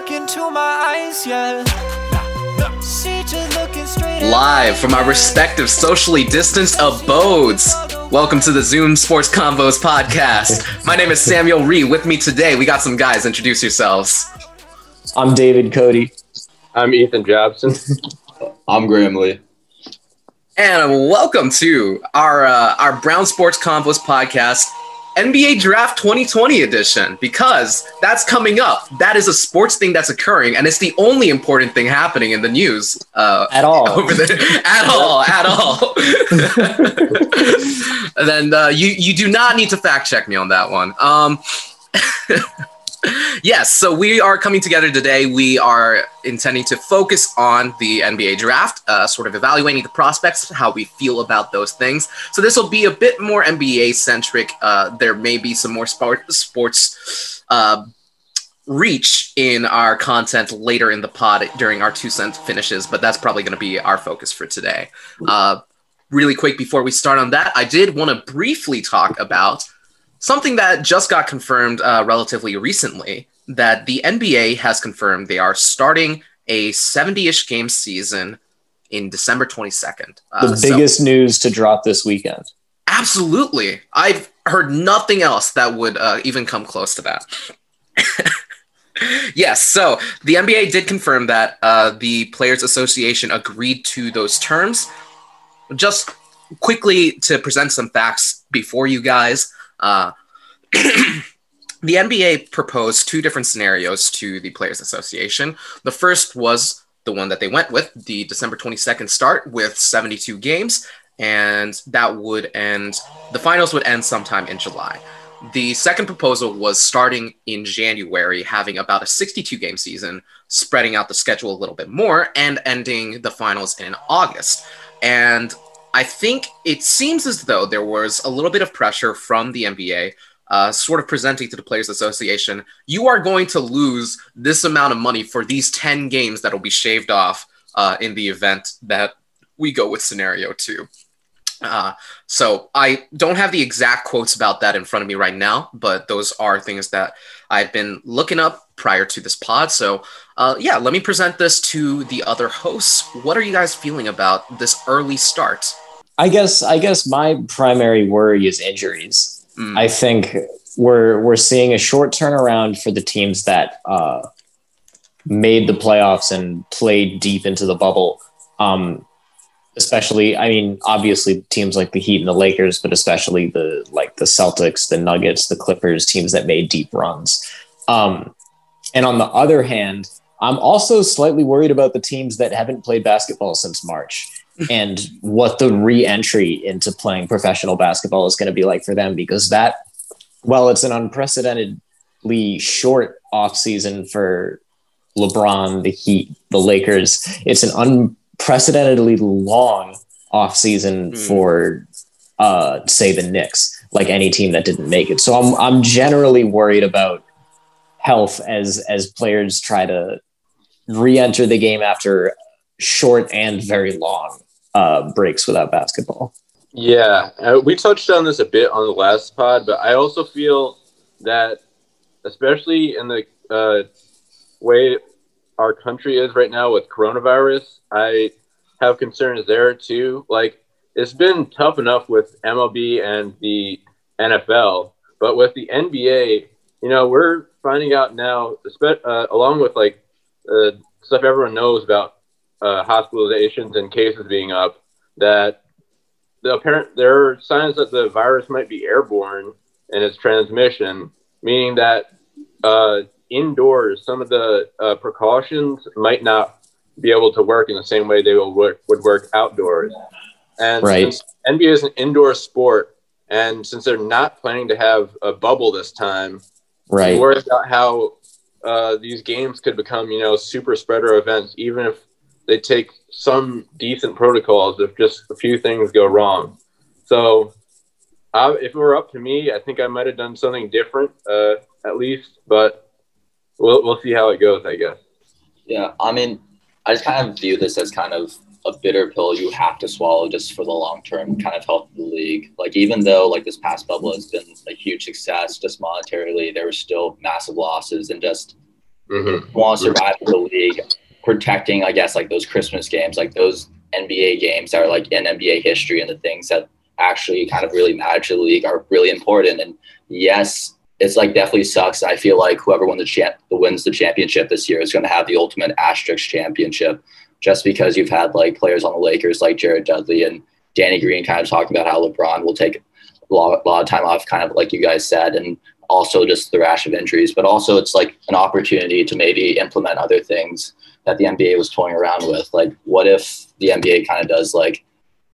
look into my eyes, yeah. Live from our respective socially distanced abodes. Welcome to the Zoom Sports Convos podcast. My name is Samuel Ree. With me today, we got some guys. Introduce yourselves. I'm David Cody. I'm Ethan Jobson. I'm Graham Lee. And welcome to our uh, our Brown Sports Convos podcast, NBA Draft 2020 edition, because that's coming up. That is a sports thing that's occurring, and it's the only important thing happening in the news uh, At all. over there. at all, at all. and then uh, you you do not need to fact check me on that one. Um, yes, so we are coming together today. We are intending to focus on the NBA draft, uh, sort of evaluating the prospects, how we feel about those things. So this will be a bit more NBA centric. Uh, there may be some more sport, sports uh, reach in our content later in the pod during our two cent finishes, but that's probably going to be our focus for today. Uh, really quick before we start on that, I did want to briefly talk about something that just got confirmed uh, relatively recently that the NBA has confirmed they are starting a 70-ish game season in December 22nd. Uh, The so- biggest news to drop this weekend. absolutely. I've heard nothing else that would uh, even come close to that. yes, so the NBA did confirm that uh, the Players Association agreed to those terms. Just quickly to present some facts before you guys, uh, the NBA proposed two different scenarios to the Players Association. The first was the one that they went with, the December 22nd start with 72 games, and that would end, the finals would end sometime in July. The second proposal was starting in January, having about a 62 game season, spreading out the schedule a little bit more, and ending the finals in August. And I think it seems as though there was a little bit of pressure from the NBA, uh, sort of presenting to the Players Association, you are going to lose this amount of money for these 10 games that will be shaved off uh, in the event that we go with scenario two. Uh, so I don't have the exact quotes about that in front of me right now, but those are things that I've been looking up prior to this pod. So uh, yeah, let me present this to the other hosts. What are you guys feeling about this early start? I guess I guess my primary worry is injuries. Mm. I think we're we're seeing a short turnaround for the teams that uh, made the playoffs and played deep into the bubble. Um, especially, I mean, obviously teams like the Heat and the Lakers, but especially the like the Celtics, the Nuggets, the Clippers, teams that made deep runs. Um, and on the other hand, I'm also slightly worried about the teams that haven't played basketball since March and what the re-entry into playing professional basketball is going to be like for them because that well it's an unprecedentedly short off season for LeBron, the Heat, the Lakers. It's an unprecedentedly long off season Hmm. for uh say the Knicks, like any team that didn't make it. So I'm I'm generally worried about health as as players try to re-enter the game after short and very long uh, breaks without basketball. Yeah, uh, we touched on this a bit on the last pod, but I also feel that, especially in the uh, way our country is right now with coronavirus, I have concerns there too. Like, it's been tough enough with MLB and the NFL, but with the NBA, you know, we're finding out now, uh, along with like uh, stuff everyone knows about uh, hospitalizations and cases being up, that the apparent there are signs that the virus might be airborne in its transmission, meaning that uh, indoors some of the uh, precautions might not be able to work in the same way they will work, would work outdoors. And Right. NBA is an indoor sport, and since they're not planning to have a bubble this time, Right. I'm about how uh, these games could become, you know, super spreader events, even if they take some decent protocols. If just a few things go wrong, so uh, if it were up to me, I think I might have done something different, uh, at least. But we'll we'll see how it goes, I guess. Yeah, I mean, I just kind of view this as kind of a bitter pill you have to swallow just for the long term kind of health of the league. Like even though like this past bubble has been a huge success, just monetarily, there were still massive losses and just Mhm. want to survive the league, protecting, I guess, like those Christmas games, like those NBA games that are like in NBA history and the things that actually kind of really matter to the league are really important. And yes, it's like definitely sucks. I feel like whoever wins the champ wins the championship this year is going to have the ultimate asterisk championship, just because you've had like players on the Lakers like Jared Dudley and Danny Green kind of talking about how LeBron will take a lot, a lot of time off, kind of like you guys said, and also just the rash of injuries. But also, it's like an opportunity to maybe implement other things that the NBA was toying around with. Like, what if the NBA kind of does like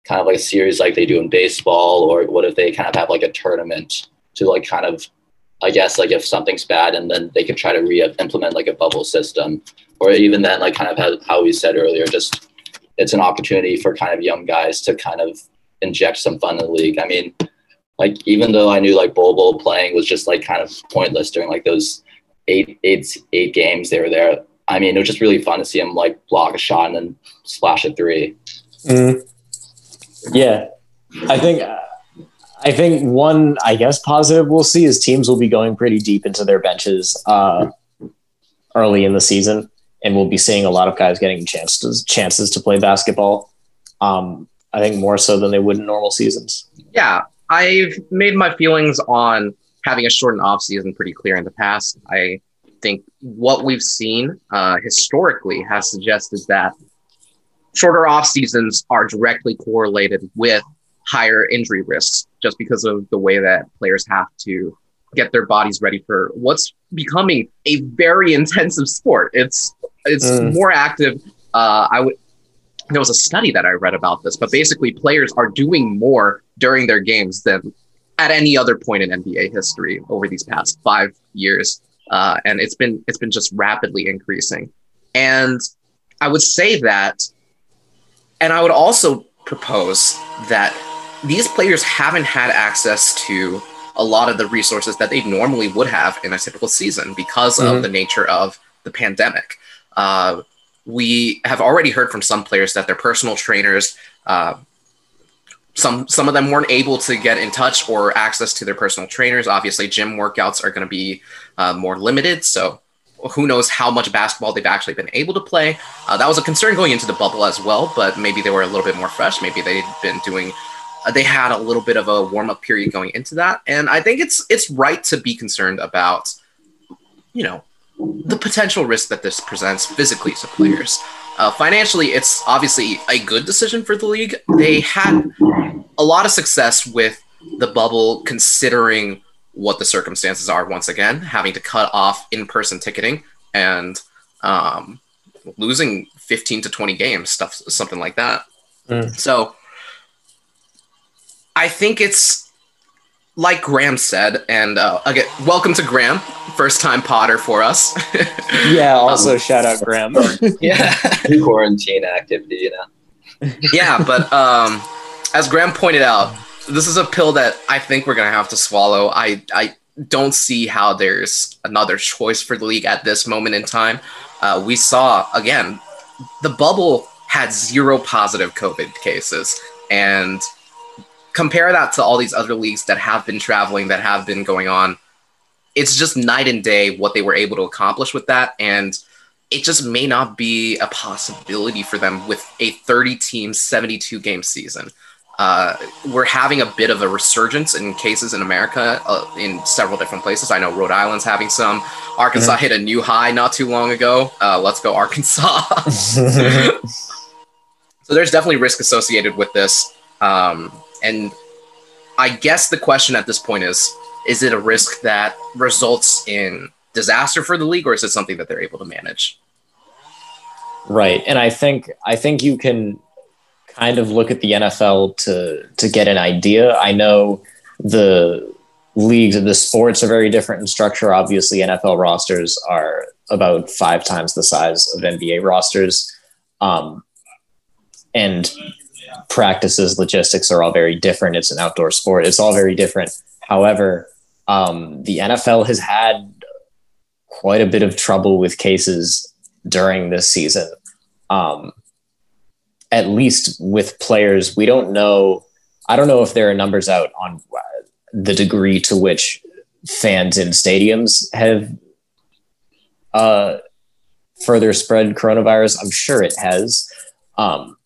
kind of like a series like they do in baseball, or what if they kind of have like a tournament to like kind of, I guess, like if something's bad, and then they can try to re-implement like a bubble system, or even then, like kind of how, how we said earlier, just it's an opportunity for kind of young guys to kind of inject some fun in the league. I mean, like even though I knew like Bol Bol playing was just like kind of pointless during like those eight eight eight games they were there. I mean, it was just really fun to see him like block a shot and then splash a three. Mm. Yeah, I think I think one I guess positive we'll see is teams will be going pretty deep into their benches uh, early in the season, and we'll be seeing a lot of guys getting chances chances to play basketball. Um, I think more so than they would in normal seasons. Yeah, I've made my feelings on having a shortened off season pretty clear in the past. I think what we've seen uh, historically has suggested that shorter off seasons are directly correlated with higher injury risks, just because of the way that players have to get their bodies ready for what's becoming a very intensive sport. It's it's Mm. more active. Uh, I would. There was a study that I read about this, but basically, players are doing more during their games than at any other point in NBA history over these past five years, uh, and it's been it's been just rapidly increasing. And I would say that, and I would also propose that these players haven't had access to a lot of the resources that they normally would have in a typical season because Mhm. of the nature of the pandemic. Uh, we have already heard from some players that their personal trainers, uh, some some of them weren't able to get in touch or access to their personal trainers. Obviously, gym workouts are going to be uh, more limited, so who knows how much basketball they've actually been able to play. Uh, that was a concern going into the bubble as well, but maybe they were a little bit more fresh. Maybe they'd been doing. They had a little bit of a warm up period going into that, and I think it's it's right to be concerned about, you know, the potential risk that this presents physically to players. Uh, financially, it's obviously a good decision for the league. They had a lot of success with the bubble, considering what the circumstances are. Once again, having to cut off in-person ticketing and um, losing 15 to 20 games, stuff, something like that. Mm. So, I think it's like Graham said, and uh, again, welcome to Graham, first time Potter for us. Yeah. Also, shout out Graham. yeah. Quarantine activity, you know. yeah, but um, as Graham pointed out, this is a pill that I think we're gonna have to swallow. I I don't see how there's another choice for the league at this moment in time. Uh, we saw again, the bubble had zero positive COVID cases, and compare that to all these other leagues that have been traveling, that have been going on. It's just night and day what they were able to accomplish with that, and it just may not be a possibility for them with a 30 team 72 game season. Uh, we're having a bit of a resurgence in cases in america uh, in several different places. I know rhode island's having some. Arkansas hit a new high not too long ago. Uh, let's go arkansas. So there's definitely risk associated with this. Um, and i guess the question at this point is is it a risk that results in disaster for the league or is it something that they're able to manage Right. And I think I think you can kind of look at the NFL to to get an idea. I know the leagues of the sports are very different in structure. Obviously, NFL rosters are about five times the size of NBA rosters. Um, and practices, logistics are all very different. It's an outdoor sport. It's all very different. However, um, the NFL has had quite a bit of trouble with cases during this season. Um, at least with players, we don't know. I don't know if there are numbers out on the degree to which fans in stadiums have uh, further spread coronavirus? I'm sure it has. Um,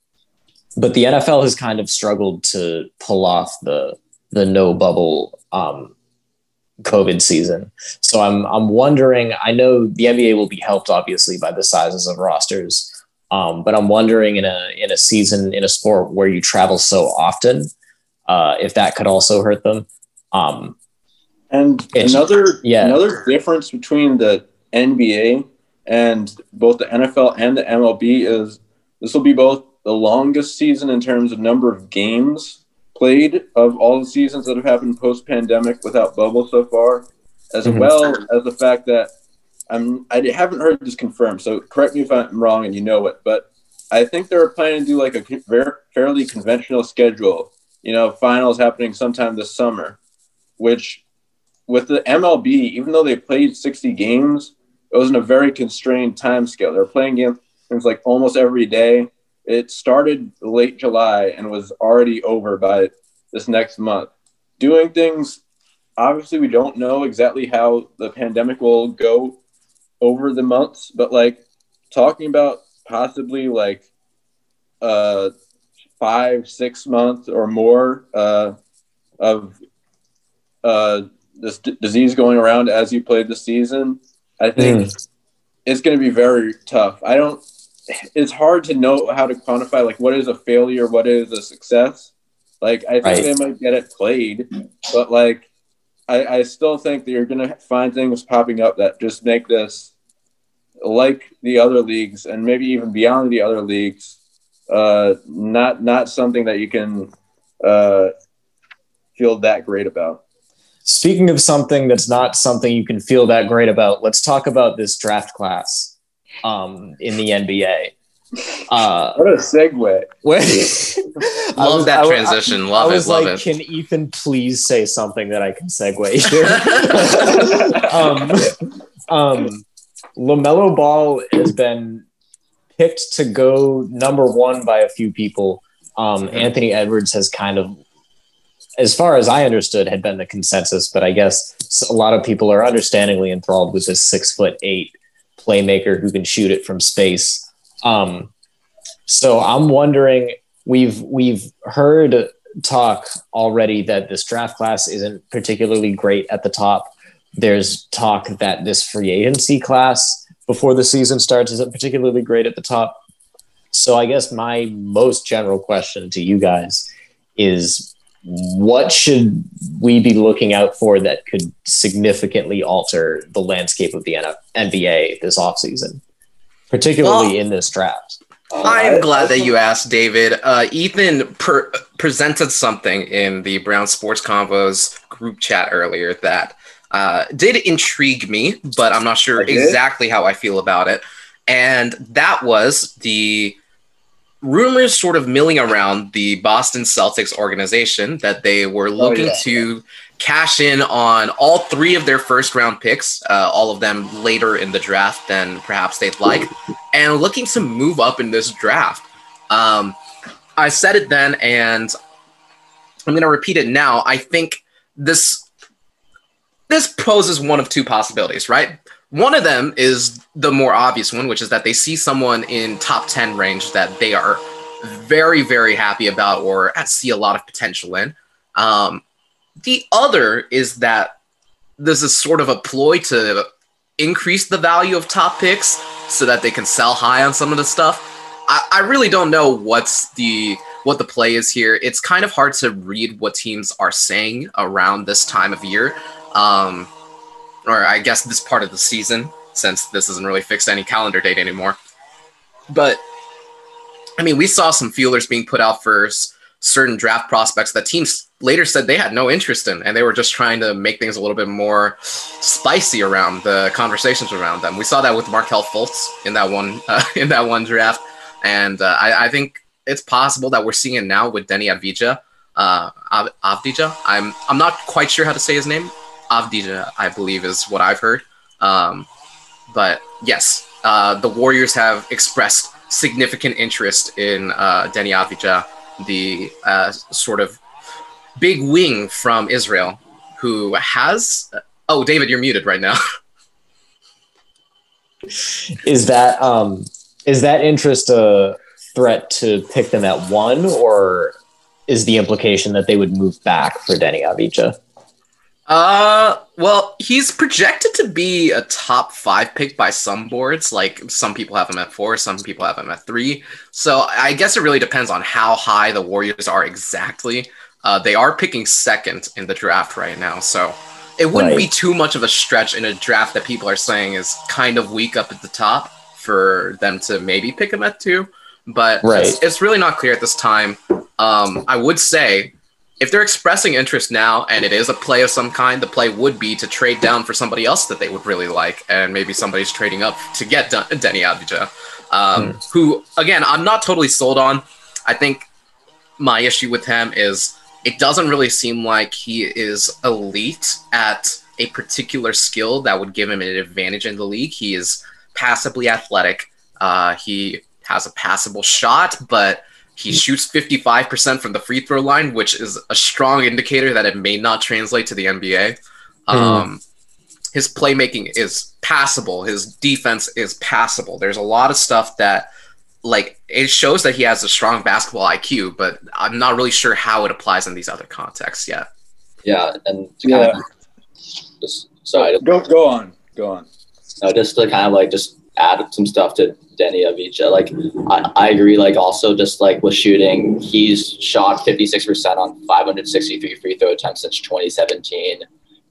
but the NFL has kind of struggled to pull off the the no bubble um, COVID season. So I'm I'm wondering. I know the NBA will be helped obviously by the sizes of rosters, um, but I'm wondering in a in a season in a sport where you travel so often, uh, if that could also hurt them. Um, And another yeah. another difference between the NBA and both the NFL and the MLB is this will be both the longest season in terms of number of games played of all the seasons that have happened post pandemic without bubble so far, as Mhm. well as the fact that I'm I haven't heard this confirmed. So correct me if I'm wrong and you know it, but I think they're planning to do like a very fairly conventional schedule. You know, finals happening sometime this summer, which with the MLB, even though they played 60 games, it was in a very constrained time scale. They're playing games like almost every day. It started late July and was already over by this next month. Doing things, obviously, we don't know exactly how the pandemic will go over the months, but like talking about possibly like uh five, six months or more uh, of uh, this d- disease going around as you played the season, I think it's going to be very tough. I don't. It's hard to know how to quantify like what is a failure, what is a success. Like I think Right. they might get it played, but like I, I still think that you're going to find things popping up that just make this like the other leagues and maybe even beyond the other leagues uh, not not something that you can uh, feel that great about. Speaking of something that's not something you can feel that great about, let's talk about this draft class um, in the NBA. Uh, What a segue! where- Love was- that I transition. I Love was it. Love like, it. can Ethan please say something that I can segue here? um, um, Lamelo Ball has been picked to go number one by a few people. Um. Anthony Edwards has kind of, as far as I understood, had been the consensus, but I guess a lot of people are understandingly enthralled with this six foot eight playmaker who can shoot it from space. Um, so I'm wondering, we've we've heard talk already that this draft class isn't particularly great at the top. There's talk that this free agency class before the season starts isn't particularly great at the top. So I guess my most general question to you guys is what should we be looking out for that could significantly alter the landscape of the NBA this offseason, particularly Well- in this draft? I'm glad that you asked, David. Uh, Ethan per- presented something in the Brown Sports Convos group chat earlier that uh, did intrigue me, but I'm not sure exactly how I feel about it. And that was the rumors sort of milling around the Boston Celtics organization that they were looking yeah. to cash in on all three of their first round picks, uh, all of them later in the draft than perhaps they'd like, and looking to move up in this draft. Um, I said it then, and I'm going to repeat it now. I think this this poses one of two possibilities, right? One of them is the more obvious one, which is that they see someone in top 10 range that they are very, very happy about or see a lot of potential in. Um, the other is that this is sort of a ploy to increase the value of top picks so that they can sell high on some of the stuff. I, I really don't know what's the what the play is here. It's kind of hard to read what teams are saying around this time of year. Um, or I guess this part of the season, since this isn't really fixed any calendar date anymore. But I mean, we saw some feelers being put out for certain draft prospects that teams later said they had no interest in, and they were just trying to make things a little bit more spicy around the conversations around them. We saw that with Markelle Fultz in that one uh, in that one draft, and uh, I, I think it's possible that we're seeing it now with Deni Avdija. Uh, Avdija. I'm I'm not quite sure how to say his name. Avdija, I believe, is what I've heard. Um, but yes, uh, the Warriors have expressed significant interest in uh, Deni Avdija, the uh, sort of big wing from Israel, who has. Oh, David, you're muted right now. is that um is that interest a threat to pick them at one, or is the implication that they would move back for Deni Avdija? Uh, well, he's projected to be a top five pick by some boards. Like some people have him at four, some people have him at three. So I guess it really depends on how high the Warriors are exactly. Uh, they are picking second in the draft right now, so it wouldn't Right. be too much of a stretch in a draft that people are saying is kind of weak up at the top for them to maybe pick him at two. But Right. it's, it's really not clear at this time. Um, I would say if they're expressing interest now and it is a play of some kind, the play would be to trade down for somebody else that they would really like, and maybe somebody's trading up to get Den- Deni Avdija, um, who again I'm not totally sold on. I think my issue with him is it doesn't really seem like he is elite at a particular skill that would give him an advantage in the league. He is passably athletic. Uh, he has a passable shot, but he shoots 55% from the free throw line, which is a strong indicator that it may not translate to the NBA. Um, his playmaking is passable. His defense is passable. There's a lot of stuff that, like, it shows that he has a strong basketball IQ, but I'm not really sure how it applies in these other contexts yet. Yeah, and to Yeah. kind of just sorry, Go go on. Go on. no, just to kind of like just add some stuff to Deni Avdija. Like I, I agree. Like also just like with shooting, he's shot fifty six percent on five hundred sixty three free throw attempts since twenty seventeen.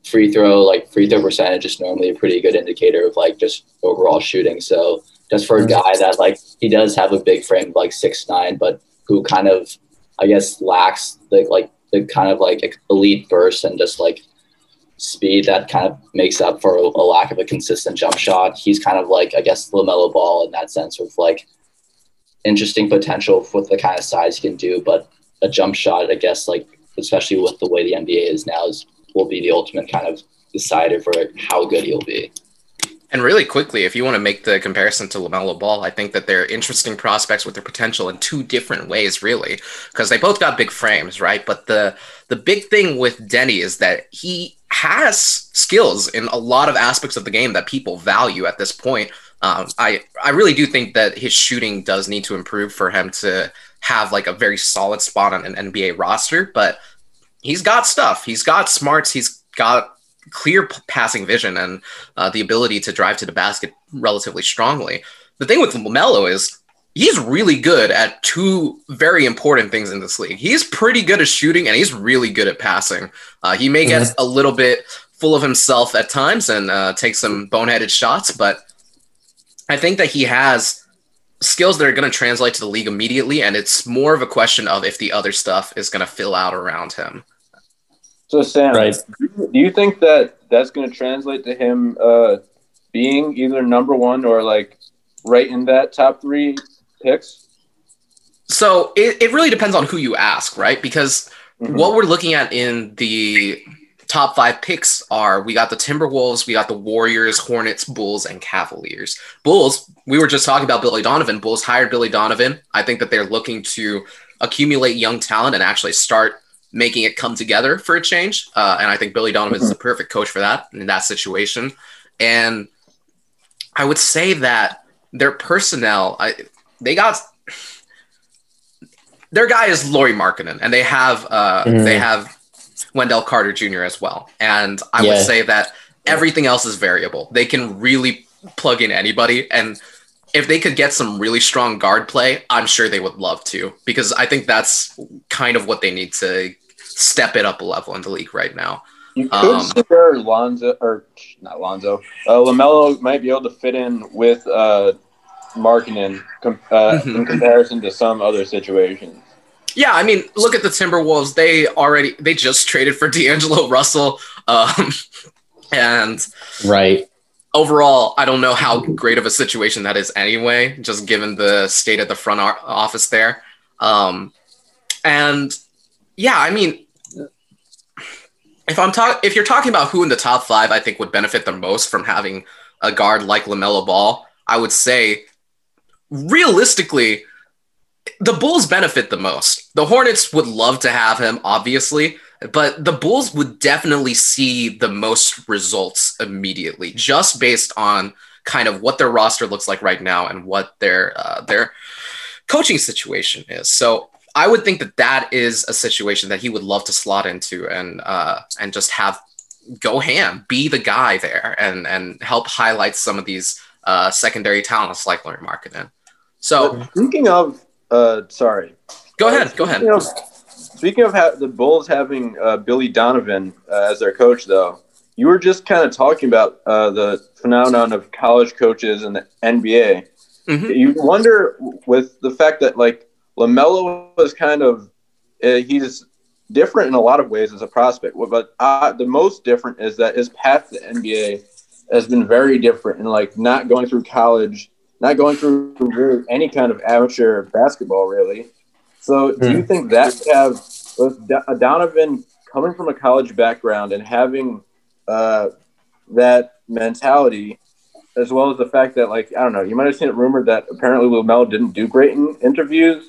Free throw like free throw percentage is normally a pretty good indicator of like just overall shooting. So just for a mm-hmm. guy that like he does have a big frame like six nine, but who kind of I guess lacks the like the kind of like elite burst and just like speed that kind of makes up for a, lack of a consistent jump shot. He's kind of like I guess Lamelo Ball in that sense with like interesting potential with the kind of size he can do, but a jump shot, I guess, like especially with the way the NBA is now, is will be the ultimate kind of decider for how good he'll be. And really quickly, if you want to make the comparison to LaMelo Ball, I think that they're interesting prospects with their potential in two different ways, really, because they both got big frames, right? But the the big thing with Deni is that he has skills in a lot of aspects of the game that people value at this point. Um, I I really do think that his shooting does need to improve for him to have like a very solid spot on an NBA roster, but he's got stuff. He's got smarts. He's got clear p- passing vision and uh, the ability to drive to the basket relatively strongly. The thing with Lamelo is he's really good at two very important things in this league. He's pretty good at shooting and he's really good at passing. Uh, he may get a little bit full of himself at times and uh, take some boneheaded shots, but I think that he has skills that are going to translate to the league immediately, and it's more of a question of if the other stuff is going to fill out around him. So Sam, Right. do you think that that's going to translate to him uh, being either number one or like right in that top three picks? So it, it really depends on who you ask, right? Because Mhm. what we're looking at in the top five picks are we got the Timberwolves, we got the Warriors, Hornets, Bulls, and Cavaliers. Bulls, we were just talking about Billy Donovan. Bulls hired Billy Donovan. I think that they're looking to accumulate young talent and actually start making it come together for a change. Uh, and I think Billy Donovan is the perfect coach for that in that situation. And I would say that their personnel, I, they got their guy is Lauri Markkanen, and they have uh, Mhm. they have Wendell Carter Jr. as well. And I Yeah. would say that everything else is variable. They can really plug in anybody, and if they could get some really strong guard play, I'm sure they would love to because I think that's kind of what they need to step it up a level in the league right now. You could Um, see where Lonzo or not Lonzo, uh, Lamelo might be able to fit in with uh, Markkanen com- uh, in Mhm. comparison to some other situations. Yeah, I mean, look at the Timberwolves. They already they just traded for D'Angelo Russell, um, and Right. overall, I don't know how great of a situation that is anyway, just given the state of the front office there. Um, and yeah, I mean, if I'm talking, if you're talking about who in the top five I think would benefit the most from having a guard like Lamelo Ball, I would say, realistically, the Bulls benefit the most. The Hornets would love to have him, obviously, but the Bulls would definitely see the most results immediately, just based on kind of what their roster looks like right now and what their uh, their coaching situation is. So I would think that that is a situation that he would love to slot into and uh, and just have go ham, be the guy there, and and help highlight some of these uh, secondary talents like Larry Markkanen. So But speaking of, uh, sorry. go ahead, go ahead. Speaking of, speaking of ha- the Bulls having uh, Billy Donovan uh, as their coach, though, you were just kind of talking about uh, the phenomenon of college coaches in the NBA. Mhm. You wonder with the fact that like Lamelo was kind of uh, he's different in a lot of ways as a prospect, but uh, the most different is that his path to NBA has been very different and like not going through college, not going through really any kind of amateur basketball really. So do you think that could have with Donovan coming from a college background and having uh, that mentality, as well as the fact that like I don't know, you might have seen it rumored that apparently Lamelo didn't do great in interviews.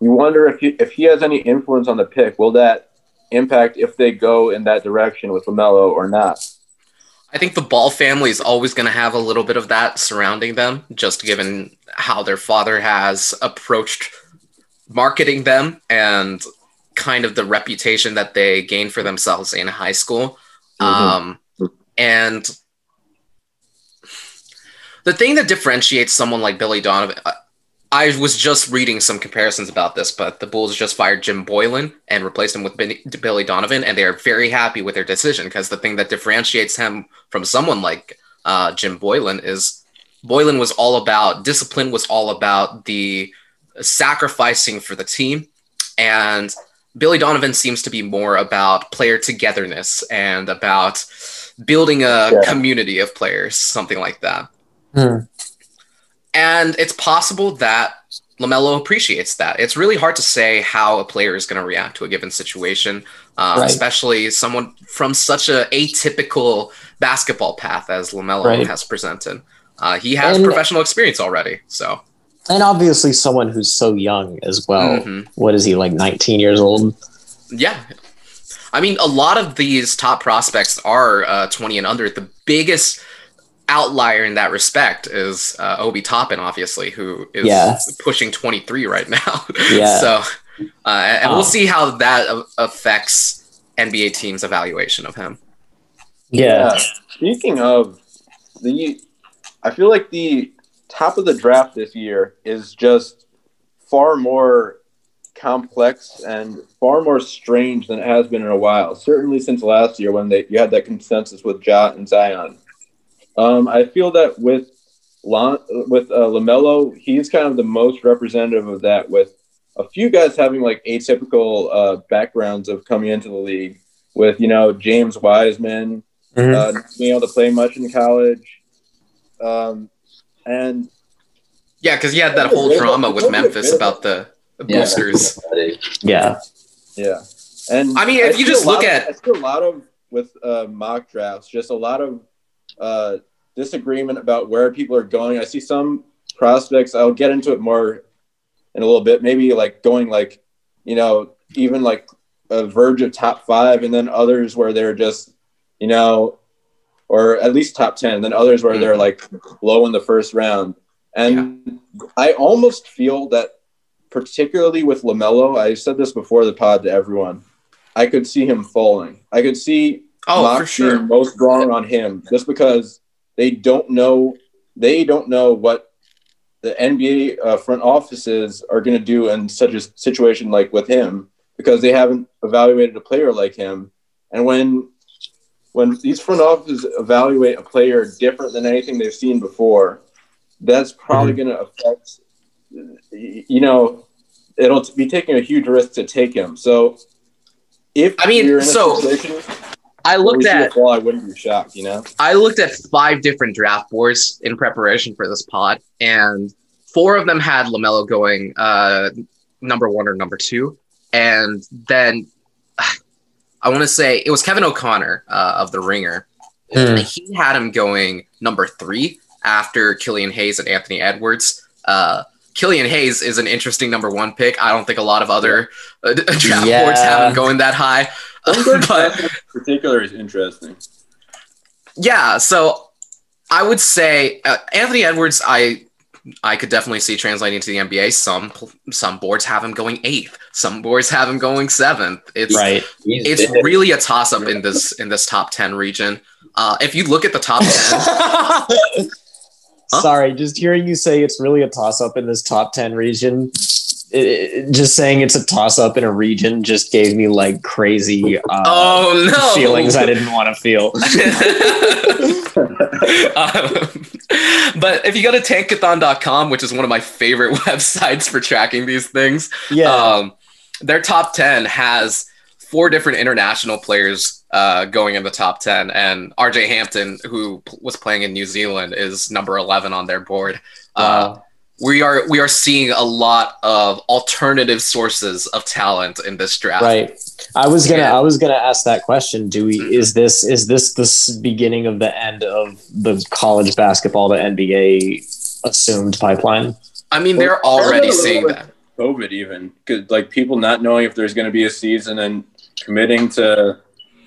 You wonder if he, if he has any influence on the pick. Will that impact if they go in that direction with Lamelo or not? I think the Ball family is always going to have a little bit of that surrounding them, just given how their father has approached marketing them and kind of the reputation that they gained for themselves in high school. Um, and the thing that differentiates someone like Billy Donovan, I- was just reading some comparisons about this, but the Bulls just fired Jim Boylen and replaced him with Billy Donovan, and they are very happy with their decision because the thing that differentiates him from someone like uh, Jim Boylen is Boylen was all about discipline, was all about the sacrificing for the team, and Billy Donovan seems to be more about player togetherness and about building a Yeah. community of players, something like that. Hmm. And it's possible that LaMelo appreciates that. It's really hard to say how a player is going to react to a given situation, uh, Right. especially someone from such a atypical basketball path as LaMelo Right. has presented. Uh, he has And- professional experience already, so And obviously, someone who's so young as well. Mhm. What is he like? 19 years old. yeah. I mean, a lot of these top prospects are uh, 20 and under. The biggest outlier in that respect is uh, Obi Toppin, obviously, who is Yeah. pushing 23 right now. Yeah. so, uh, and we'll see how that a- affects NBA teams' evaluation of him. Yeah. Speaking of the, I feel like the top of the draft this year is just far more complex and far more strange than it has been in a while. Certainly since last year when they you had that consensus with Ja and Zion. Um, I feel that with Lon, with uh, Lamelo, he's kind of the most representative of that. With a few guys having like atypical uh, backgrounds of coming into the league, with you know James Wiseman Mhm. uh, not being able to play much in college. Um, and Yeah, because he had that whole drama with Memphis about the boosters. yeah. yeah, and I mean, if you just look of- at- I see a lot of with uh, mock drafts, just a lot of uh, disagreement about where people are going. I see some prospects. I'll get into it more in a little bit. Maybe like going like you know even like a verge of top five, and then others where they're just you know, or at least top ten. Then others where they're mm-hmm. like low in the first round. And I almost feel that, particularly with Lamelo, I said this before the pod to everyone. I could see him falling. I could see Oh, for sure. being most wrong on him just because they don't know they don't know what the NBA uh, front offices are going to do in such a situation like with him because they haven't evaluated a player like him. And when when these front offices evaluate a player different than anything they've seen before, that's probably Mm-hmm. going to affect. You know, it'll be taking a huge risk to take him. So, if I mean, you're in a so situation I looked we see a at fall, I wouldn't be shocked. You know. I looked at five different draft boards in preparation for this pod, and four of them had Lamelo going uh, number one or number two, and then I want to say it was Kevin O'Connor uh, of the Ringer. Hmm. He had him going number three after Killian Hayes and Anthony Edwards. Uh, Killian Hayes is an interesting number one pick. I don't think a lot of other uh, draft Yeah. boards have him going that high. Thunberg but in particular is interesting. yeah, so I would say uh, Anthony Edwards. I I could definitely see translating to the NBA. Some some boards have him going eighth. Some boards have him going seventh. It's Right. He's it's big. really a toss up in this in this top ten region. Uh, if you look at the top ten, Sorry, just hearing you say it's really a toss up in this top 10 region. It, it- just saying it's a toss up in a region just gave me like crazy uh, oh no, feelings I didn't want to feel. um, but if you go to tankathon.com, which is one of my favorite websites for tracking these things, Yeah. um, their top 10 has four different international players uh, going in the top 10. And RJ Hampton, who p- was playing in New Zealand, is number 11 on their board. Uh, Wow. We are we are seeing a lot of alternative sources of talent in this draft. right. I was gonna Yeah. I was gonna ask that question. Do we mm-hmm. is this is this the beginning of the end of the college basketball to NBA assumed pipeline? I mean, they're Well, already I don't know seeing that. COVID even because like people not knowing if there's going to be a season and committing to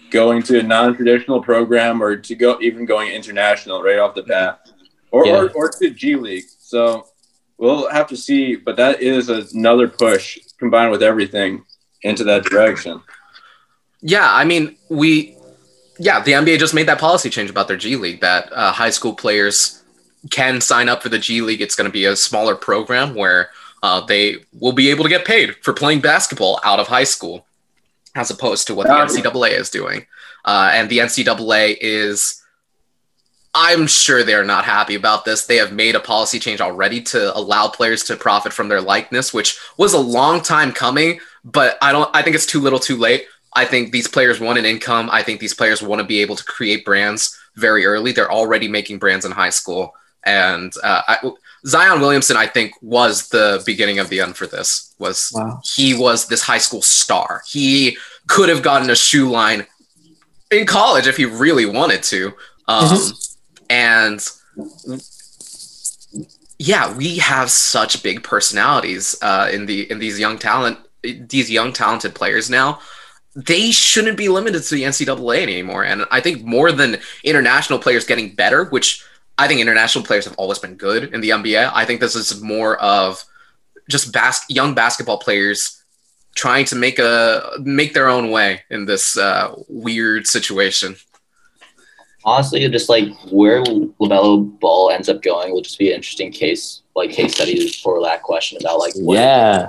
going to a non-traditional program or to go even going international right off the bat or Yeah. or, or to G League. So we'll have to see, but that is another push combined with everything into that direction. Yeah, I mean, we, yeah, the NBA just made that policy change about their G League that uh, high school players can sign up for the G League. It's going to be a smaller program where uh, they will be able to get paid for playing basketball out of high school, as opposed to what the NCAA is doing. Uh, and the NCAA is, I'm sure they're not happy about this. They have made a policy change already to allow players to profit from their likeness, which was a long time coming. But I don't. I think it's too little, too late. I think these players want an income. I think these players want to be able to create brands very early. They're already making brands in high school, and uh, I, Zion Williamson, I think, was the beginning of the end for this. Was Wow. he was this high school star? He could have gotten a shoe line in college if he really wanted to. Um, And yeah, we have such big personalities uh, in the in these young talent these young talented players now. They shouldn't be limited to the NCAA anymore. And I think more than international players getting better, which I think international players have always been good in the NBA. I think this is more of just bas- young basketball players trying to make a make their own way in this uh, weird situation. Honestly, just like where Lamelo Ball ends up going will just be an interesting case, like case study for that question about like what Yeah.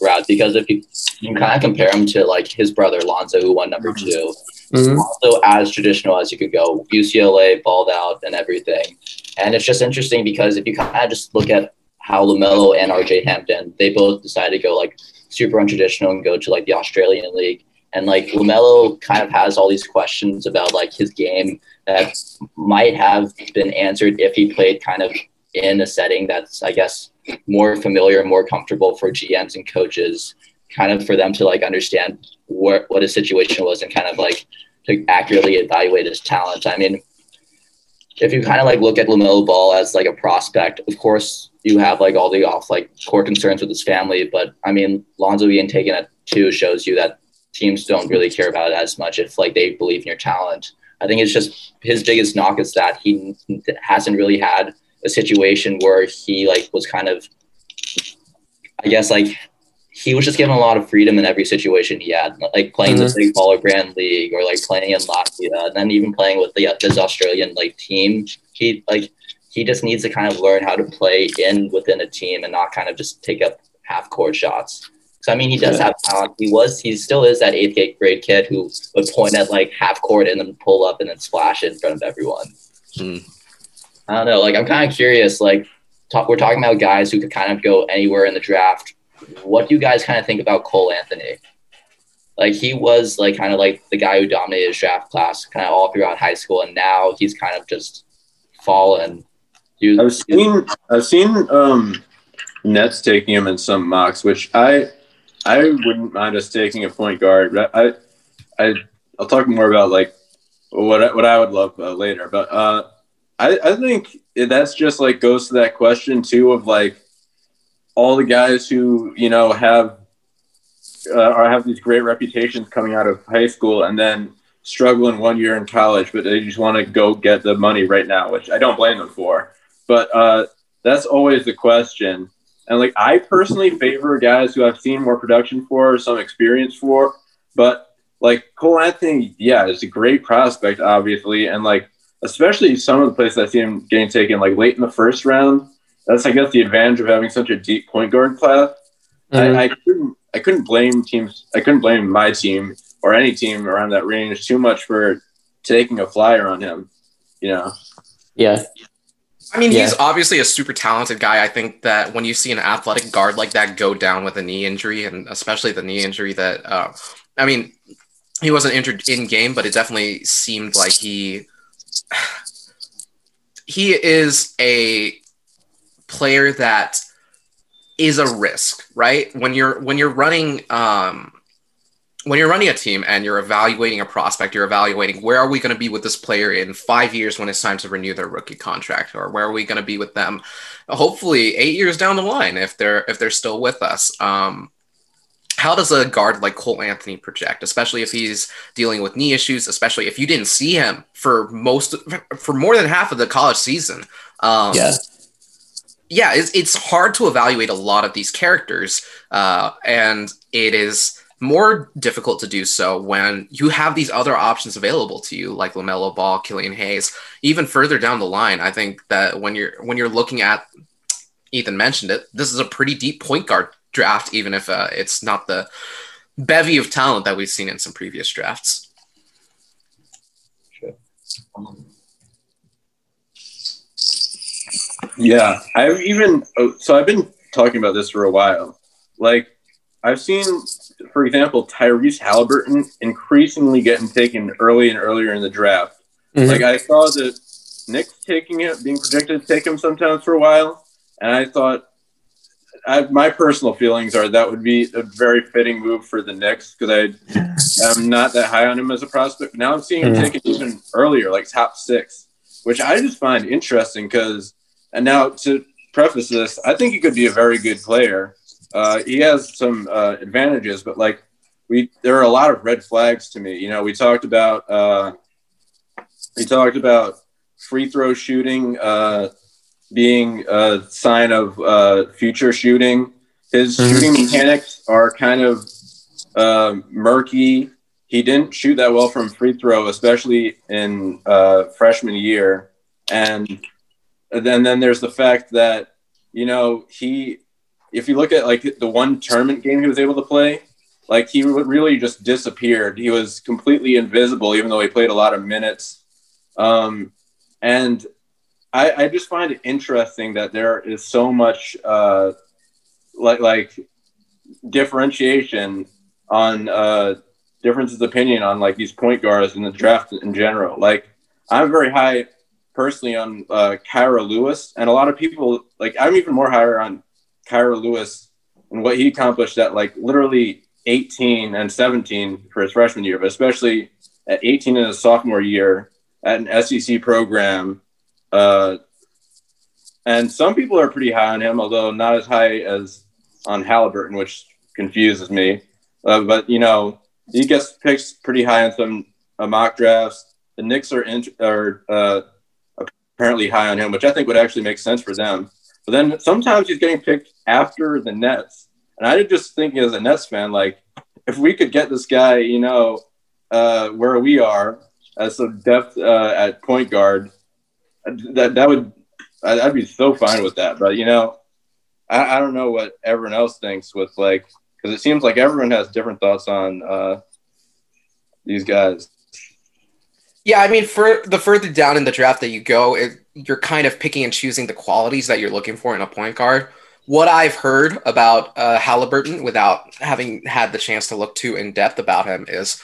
route. Because if you, you kind of compare him to like his brother Lonzo, who won number two, Mhm. also as traditional as you could go. UCLA balled out and everything, and it's just interesting because if you kind of just look at how Lamelo and RJ Hampton, they both decided to go like super untraditional and go to like the Australian League. And like Lamelo kind of has all these questions about like his game that might have been answered if he played kind of in a setting that's I guess more familiar and more comfortable for GMs and coaches, kind of for them to like understand what what his situation was and kind of like to accurately evaluate his talent. I mean, if you kind of like look at Lamelo Ball as like a prospect, of course you have like all the off like core concerns with his family, but I mean Lonzo being taken at two shows you that teams don't really care about it as much if like they believe in your talent. I think it's just his biggest knock is that he hasn't really had a situation where he like was kind of I guess like he was just given a lot of freedom in every situation he had, like playing the uh-huh. big baller Brand league or like playing in Latvia, and then even playing with the this Australian like team. He like he just needs to kind of learn how to play in within a team and not kind of just take up half court shots. So I mean, he does have talent. He was, he still is that eighth grade kid who would point at like half court and then pull up and then splash it in front of everyone. Hmm. I don't know. Like I'm kind of curious. Like talk, we're talking about guys who could kind of go anywhere in the draft. What do you guys kind of think about Cole Anthony? Like he was like kind of like the guy who dominated his draft class kind of all throughout high school, and now he's kind of just fallen. Was- I've seen I've seen um, Nets taking him in some mocks, which I I wouldn't mind us taking a point guard. I I I'll talk more about like what I, what I would love uh, later. But uh, I I think that's just like goes to that question too of like all the guys who you know have uh, or have these great reputations coming out of high school and then struggling one year in college, but they just want to go get the money right now, which I don't blame them for. But uh, that's always the question. And like I personally favor guys who I've seen more production for, some experience for. But like Cole Anthony, yeah, is a great prospect, obviously, and like especially some of the places I see him getting taken like late in the first round. That's I guess the advantage of having such a deep point guard class. Mhm. I, I couldn't I couldn't blame teams. I couldn't blame my team or any team around that range too much for taking a flyer on him. You know. Yeah. I mean, Yeah. he's obviously a super talented guy. I think that when you see an athletic guard like that go down with a knee injury, and especially the knee injury that, uh, I mean, he wasn't injured in game, but it definitely seemed like he he is a player that is a risk, right? When you're when you're running um, when you're running a team and you're evaluating a prospect, you're evaluating where are we going to be with this player in five years when it's time to renew their rookie contract, or where are we going to be with them, hopefully eight years down the line if they're if they're still with us. Um, how does a guard like Cole Anthony project, especially if he's dealing with knee issues, especially if you didn't see him for most for more than half of the college season? Um, Yeah. yeah, it's, it's hard to evaluate a lot of these characters, uh, and it is more difficult to do so when you have these other options available to you, like Lamelo Ball, Killian Hayes. Even further down the line, I think that when you're when you're looking at, Ethan mentioned it, this is a pretty deep point guard draft, even if uh, it's not the bevy of talent that we've seen in some previous drafts. Yeah, I've even oh, so I've been talking about this for a while. Like I've seen, for example, Tyrese Halliburton increasingly getting taken early and earlier in the draft. Mhm. Like I saw the Knicks taking it, being projected to take him sometimes for a while, and I thought. I, my personal feelings are that would be a very fitting move for the Knicks because I am not that high on him as a prospect. Now I'm seeing him Mhm. taken even earlier, like top six, which I just find interesting because and now to preface this, I think he could be a very good player. Uh, he has some uh, advantages, but like we, there are a lot of red flags to me. You know, we talked about uh, we talked about free throw shooting uh, being a sign of uh, future shooting. His Mhm. shooting mechanics are kind of uh, murky. He didn't shoot that well from free throw, especially in uh, freshman year, and and then then there's the fact that you know he if you look at like the one tournament game he was able to play like he really just disappeared. He was completely invisible even though he played a lot of minutes. Um, and I, I just find it interesting that there is so much uh, like like differentiation on uh, differences opinion on like these point guards in the draft in general. Like i'm very high personally on uh, Kira Lewis, and a lot of people like I'm even more higher on Kira Lewis and what he accomplished at like literally 18 and 17 for his freshman year, but especially at 18 in his sophomore year at an SEC program. Uh, and some people are pretty high on him, although not as high as on Halliburton, which confuses me. Uh, but you know, he gets picked pretty high on some uh, mock drafts. The Knicks are in, are uh, apparently high on him, which I think would actually make sense for them. But then sometimes he's getting picked after the Nets, and I just think as a Nets fan, like if we could get this guy, you know, uh, where we are as some depth uh, at point guard, that that would I'd I'd be so fine with that. But you know, I, I don't know what everyone else thinks with like because it seems like everyone has different thoughts on uh, these guys. Yeah, I mean, for the further down in the draft that you go, it, you're kind of picking and choosing the qualities that you're looking for in a point guard. What I've heard about uh, Halliburton, without having had the chance to look too in depth about him, is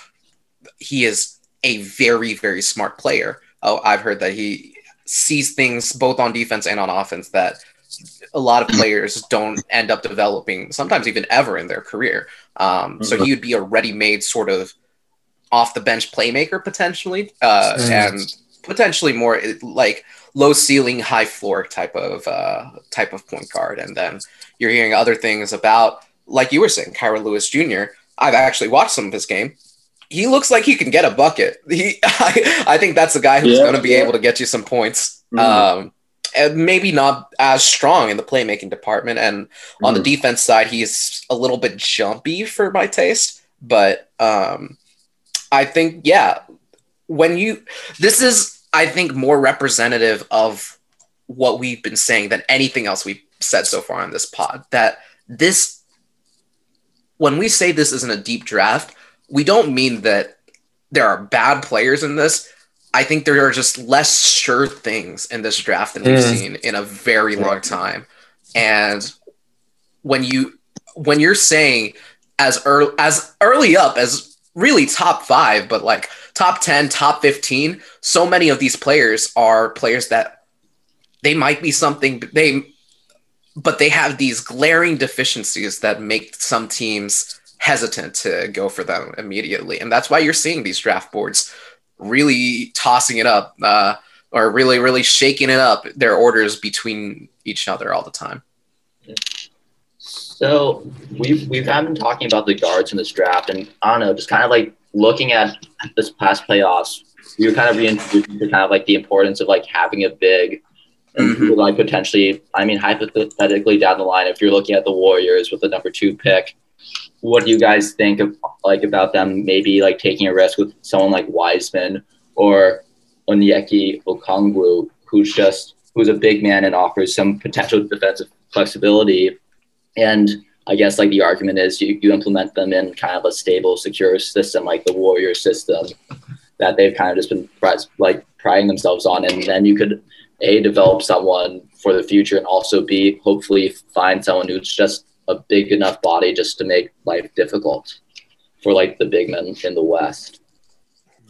he is a very, very smart player. Oh, I've heard that he sees things both on defense and on offense that a lot of players don't end up developing, sometimes even ever in their career. Um, So he would be a ready-made sort of off the bench playmaker potentially, uh, Mm. and potentially more like low ceiling, high floor type of uh, type of point guard. And then you're hearing other things about, like you were saying, Kira Lewis Jr. I've actually watched some of his game. he looks like he can get a bucket. He, I, I think that's the guy who's Yeah, going to be yeah. able to get you some points. Mhm. Um, and maybe not as strong in the playmaking department, and on the Mhm. defense side, he's a little bit jumpy for my taste. But um, I think, yeah, when you this is, I think, more representative of what we've been saying than anything else we've said so far on this pod. That this, when we say this isn't a deep draft, we don't mean that there are bad players in this. I think there are just less sure things in this draft than we've Mm. seen in a very long time. And when you when you're saying as early as early up as really top five, but like top 10, top 15, so many of these players are players that they might be something they but they have these glaring deficiencies that make some teams hesitant to go for them immediately. And that's why you're seeing these draft boards really tossing it up uh, or really, really shaking it up, their orders between each other all the time. So we've we've kind of been talking about the guards in this draft, and I don't know, just kind of like looking at this past playoffs, we were kind of reintroduced to kind of like the importance of like having a big, and Mhm. like potentially, I mean, hypothetically down the line, if you're looking at the Warriors with the number two pick, what do you guys think of like about them maybe like taking a risk with someone like Wiseman or Onyeka Okongwu, who's just who's a big man and offers some potential defensive flexibility and I guess like the argument is you, you implement them in kind of a stable, secure system like the Warrior system that they've kind of just been like priding themselves on, and then you could a develop someone for the future, and also b hopefully find someone who's just a big enough body just to make life difficult for like the big men in the West.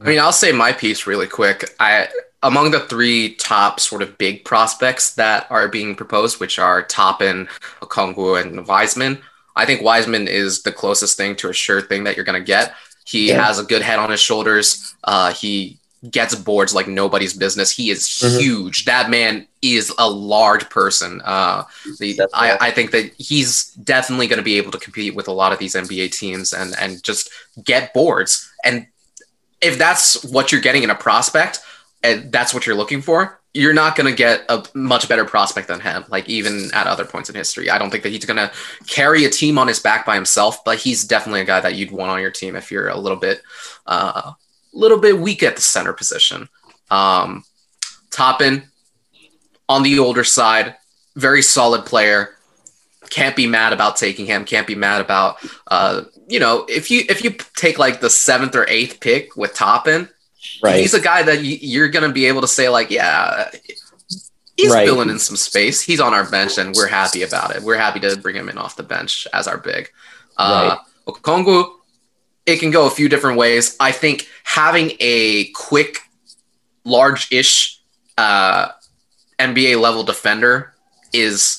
I mean, I'll say my piece really quick. I among the three top sort of big prospects that are being proposed, which are Toppin, Okongwu, and Wiseman, I think Wiseman is the closest thing to a sure thing that you're going to get. He Yeah. has a good head on his shoulders. Uh, he gets boards like nobody's business. He is Mhm. huge. That man is a large person. Uh, the, I. I think that he's definitely going to be able to compete with a lot of these NBA teams and and just get boards. And if that's what you're getting in a prospect, and that's what you're looking for, you're not going to get a much better prospect than him. Like even at other points in history, I don't think that he's going to carry a team on his back by himself. But he's definitely a guy that you'd want on your team if you're a little bit, uh, little bit weak at the center position. Um, Toppin on the older side, very solid player. Can't be mad about taking him. Can't be mad about, uh, you know, if you if you take like the seventh or eighth pick with Toppin, Right. he's a guy that you, you're going to be able to say like, yeah, he's Right. filling in some space. He's on our bench, and we're happy about it. We're happy to bring him in off the bench as our big. Uh, Okongwu, it can go a few different ways. I think having a quick, large-ish uh, NBA level defender is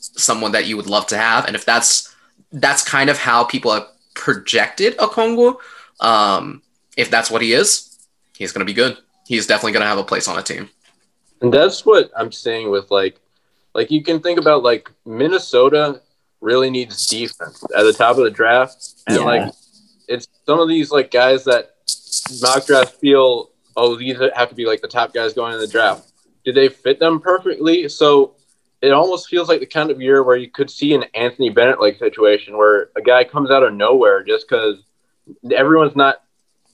someone that you would love to have, and if that's that's kind of how people have projected Okongwu. Um, if that's what he is, he's going to be good. He's definitely going to have a place on a team. And that's what I'm saying with like, like you can think about like Minnesota really needs defense at the top of the draft, and Yeah. like it's some of these like guys that mock drafts feel oh these have to be like the top guys going in the draft. Do they fit them perfectly? So it almost feels like the kind of year where you could see an Anthony Bennett like situation where a guy comes out of nowhere just because everyone's not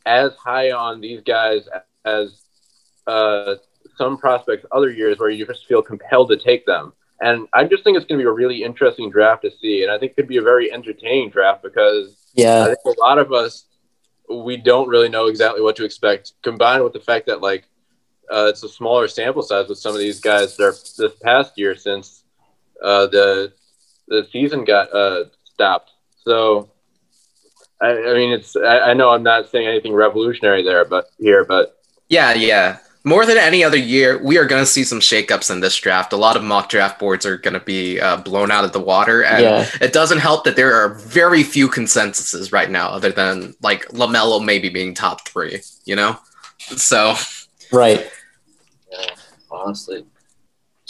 as high on these guys as uh, some prospects other years where you just feel compelled to take them. And I just think it's going to be a really interesting draft to see. And I think it could be a very entertaining draft because I Yeah. think a lot of us, we don't really know exactly what to expect, combined with the fact that, like, uh, it's a smaller sample size with some of these guys that are this past year since uh, the the season got uh, stopped. So, I, I mean, it's I, I know I'm not saying anything revolutionary there, but here, but Yeah, yeah. More than any other year, we are going to see some shakeups in this draft. A lot of mock draft boards are going to be uh, blown out of the water, and Yeah. it doesn't help that there are very few consensuses right now, other than like Lamelo maybe being top three. You know, so Right. honestly.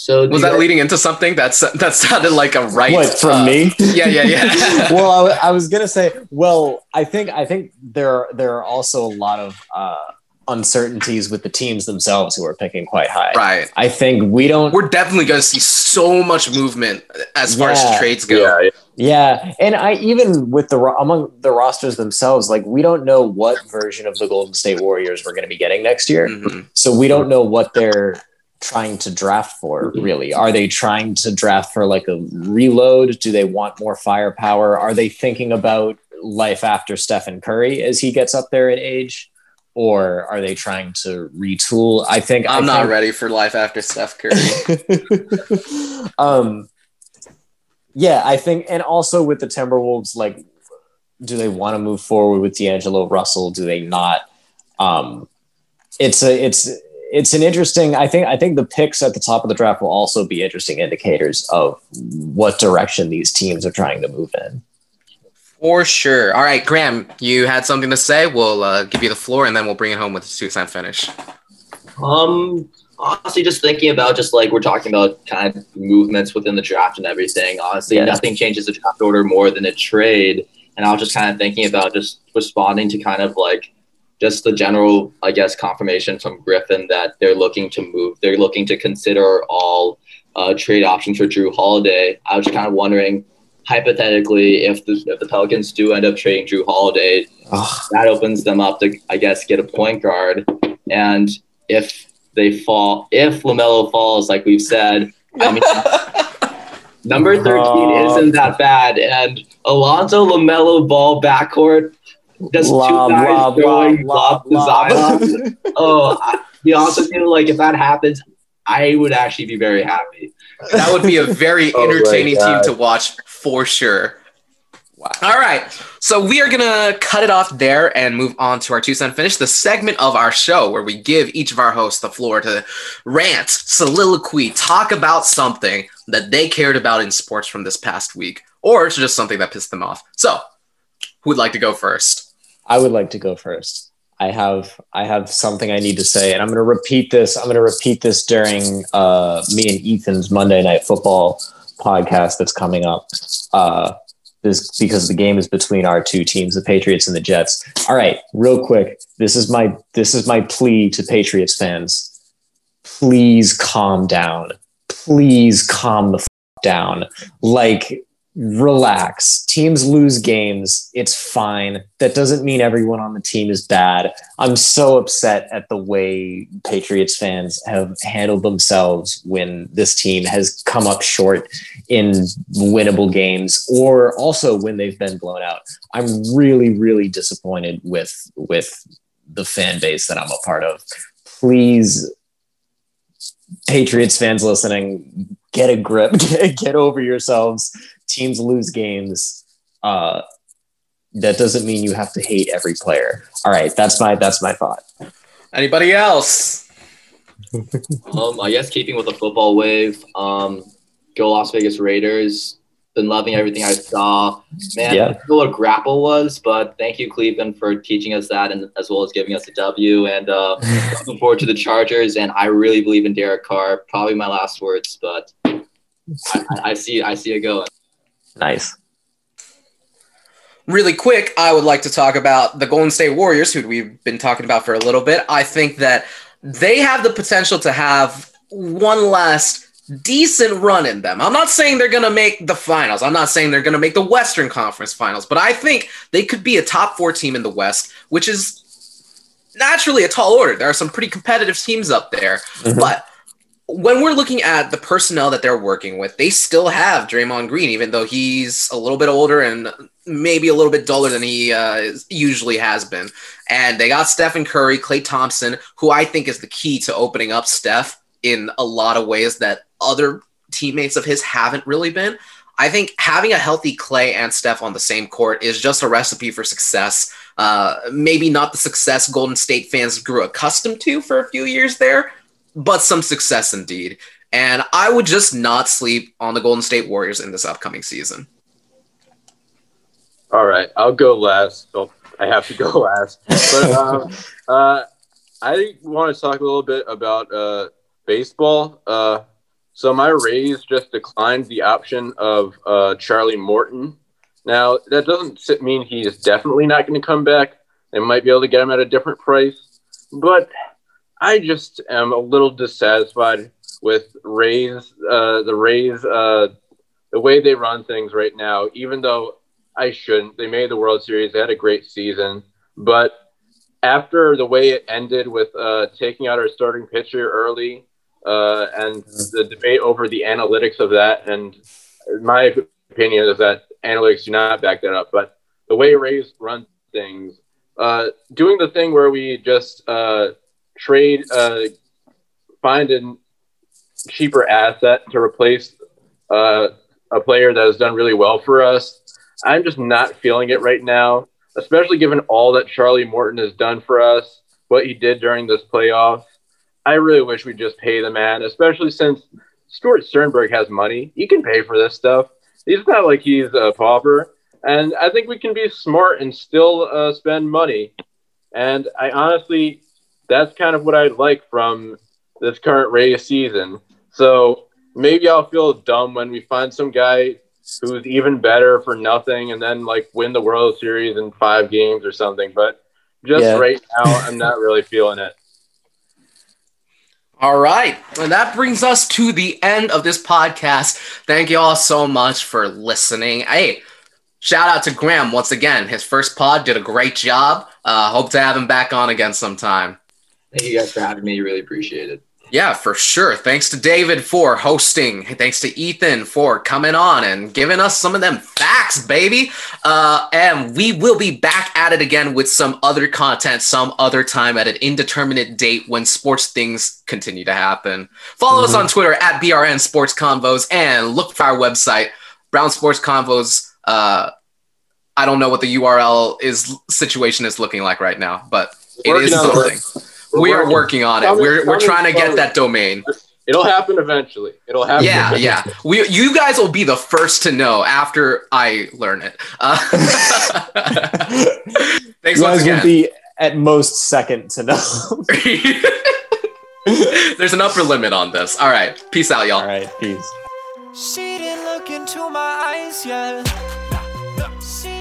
So Was that guys- leading into something that's that sounded like a right? What from uh, me? Yeah, yeah, yeah. well, I, w- I was gonna say. Well, I think I think there there are also a lot of uh, uncertainties with the teams themselves who are picking quite high. right. I think we don't. We're definitely going to see so much movement as far as trades go. Yeah, yeah. Yeah, and I even with the among the rosters themselves, like we don't know what version of the Golden State Warriors we're going to be getting next year. Mhm. So we don't know what they're trying to draft for. Really, are they trying to draft for like a reload? Do they want more firepower? Are they thinking about life after Stephen Curry as he gets up there in age? Or are they trying to retool? I think I'm I not think- ready for life after Steph Curry. um, yeah, I think, and also with the Timberwolves, like, do they want to move forward with D'Angelo Russell? Do they not? Um, it's a, it's, it's an interesting. I think, I think the picks at the top of the draft will also be interesting indicators of what direction these teams are trying to move in. For sure. All right, Graham, you had something to say. We'll uh, give you the floor, and then we'll bring it home with a two cent finish. Um, honestly, just thinking about just like we're talking about kind of movements within the draft and everything. Honestly, Yeah. nothing changes the draft order more than a trade. And I was just kind of thinking about just responding to kind of like just the general, I guess, confirmation from Griffin that they're looking to move. They're looking to consider all uh, trade options for Jrue Holiday. I was kind of wondering, hypothetically, if the if the Pelicans do end up trading Jrue Holiday, Ugh. that opens them up to, I guess, get a point guard. And if they fall, if Lamelo falls, like we've said, I mean, number 13 isn't that bad. And Alonzo Lamelo ball backcourt, just Lob, two guys lob, throwing lob, lob, lob, lob. Oh, I, to be honest with you, like if that happens, I would actually be very happy. That would be a very Oh entertaining team to watch for sure. Wow. All right. So we are going to cut it off there and move on to our two cent finish, the segment of our show where we give each of our hosts the floor to rant, soliloquy, talk about something that they cared about in sports from this past week, or it's just something that pissed them off. So, who would like to go first? I would like to go first. I have I have something I need to say, and I'm going to repeat this. I'm going to repeat this during uh, me and Ethan's Monday Night Football podcast that's coming up. Uh, this because the game is between our two teams, the Patriots and the Jets. All right, real quick. This is my this is my plea to Patriots fans. Please calm down. Please calm the f- down. Like relax. Teams lose games. It's fine. That doesn't mean everyone on the team is bad. I'm so upset at the way Patriots fans have handled themselves when this team has come up short in winnable games or also when they've been blown out. I'm really really disappointed with with the fan base that I'm a part of. Please Patriots fans listening, get a grip, get, get over yourselves. Teams lose games. Uh, that doesn't mean you have to hate every player. All right, that's my that's my thought. Anybody else? Um, I guess keeping with the football wave, um, go Las Vegas Raiders. Been loving everything I saw. Man, Yeah. I don't know what grapple was, but thank you, Cleveland, for teaching us that and as well as giving us a W. And uh, looking forward to the Chargers. And I really believe in Derek Carr. Probably my last words, but I, I- I see I see it going. Nice. Really quick, I would like to talk about the Golden State Warriors, who we've been talking about for a little bit. I think that they have the potential to have one last decent run in them. I'm not saying they're going to make the finals. I'm not saying they're going to make the Western Conference finals, but I think they could be a top four team in the West, which is naturally a tall order. There are some pretty competitive teams up there, Mhm. but when we're looking at the personnel that they're working with, they still have Draymond Green, even though he's a little bit older and maybe a little bit duller than he uh, usually has been. And they got Stephen Curry, Klay Thompson, who I think is the key to opening up Steph in a lot of ways that other teammates of his haven't really been. I think having a healthy Klay and Steph on the same court is just a recipe for success. Uh, maybe not the success Golden State fans grew accustomed to for a few years there, but some success indeed. And I would just not sleep on the Golden State Warriors in this upcoming season. All right, I'll go last. Oh, I have to go last. But um, uh, I want to talk a little bit about uh, baseball. Uh, So my Rays just declined the option of uh, Charlie Morton. Now that doesn't mean he's definitely not going to come back. They might be able to get him at a different price, but I just am a little dissatisfied with Rays, uh, the Rays, uh, the way they run things right now. Even though I shouldn't, they made the World Series. They had a great season, but after the way it ended with uh, taking out our starting pitcher early uh, and the debate over the analytics of that, and my opinion is that analytics do not back that up. But the way Rays run things, uh, doing the thing where we just uh, trade, uh, find a cheaper asset to replace uh, a player that has done really well for us. I'm just not feeling it right now especially given all that Charlie Morton has done for us, what he did during this playoff. I really wish we'd just pay the man, especially since Stuart Sternberg has money. He can pay for this stuff. He's not like he's a pauper. And I think we can be smart and still uh, spend money. And I honestly, that's kind of what I'd like from this current Rays season. So maybe I'll feel dumb when we find some guy who's even better for nothing and then like win the World Series in five games or something. But just yeah. right now, I'm not really feeling it. All right. And that brings us to the end of this podcast. Thank you all so much for listening. Hey, shout out to Graham once again. His first pod did a great job. Uh, hope to have him back on again sometime. Thank you guys for having me. Really appreciate it. Yeah, for sure. Thanks to David for hosting. Thanks to Ethan for coming on and giving us some of them facts, baby. Uh, and we will be back at it again with some other content some other time at an indeterminate date when sports things continue to happen. Follow mm-hmm. us on Twitter at BRN Sports Convos and look for our website, Brown Sports Convos. Uh, I don't know what the URL is situation is looking like right now, but it is something. We're, we are working on it. We're, we're trying to get that domain. It'll happen eventually. It'll happen. Yeah, yeah. We, you guys will be the first to know after I learn it. Uh, thanks you guys will be at most second to know. There's an upper limit on this. All right. Peace out, y'all. All right. Peace. She didn't look into my eyes yet. She just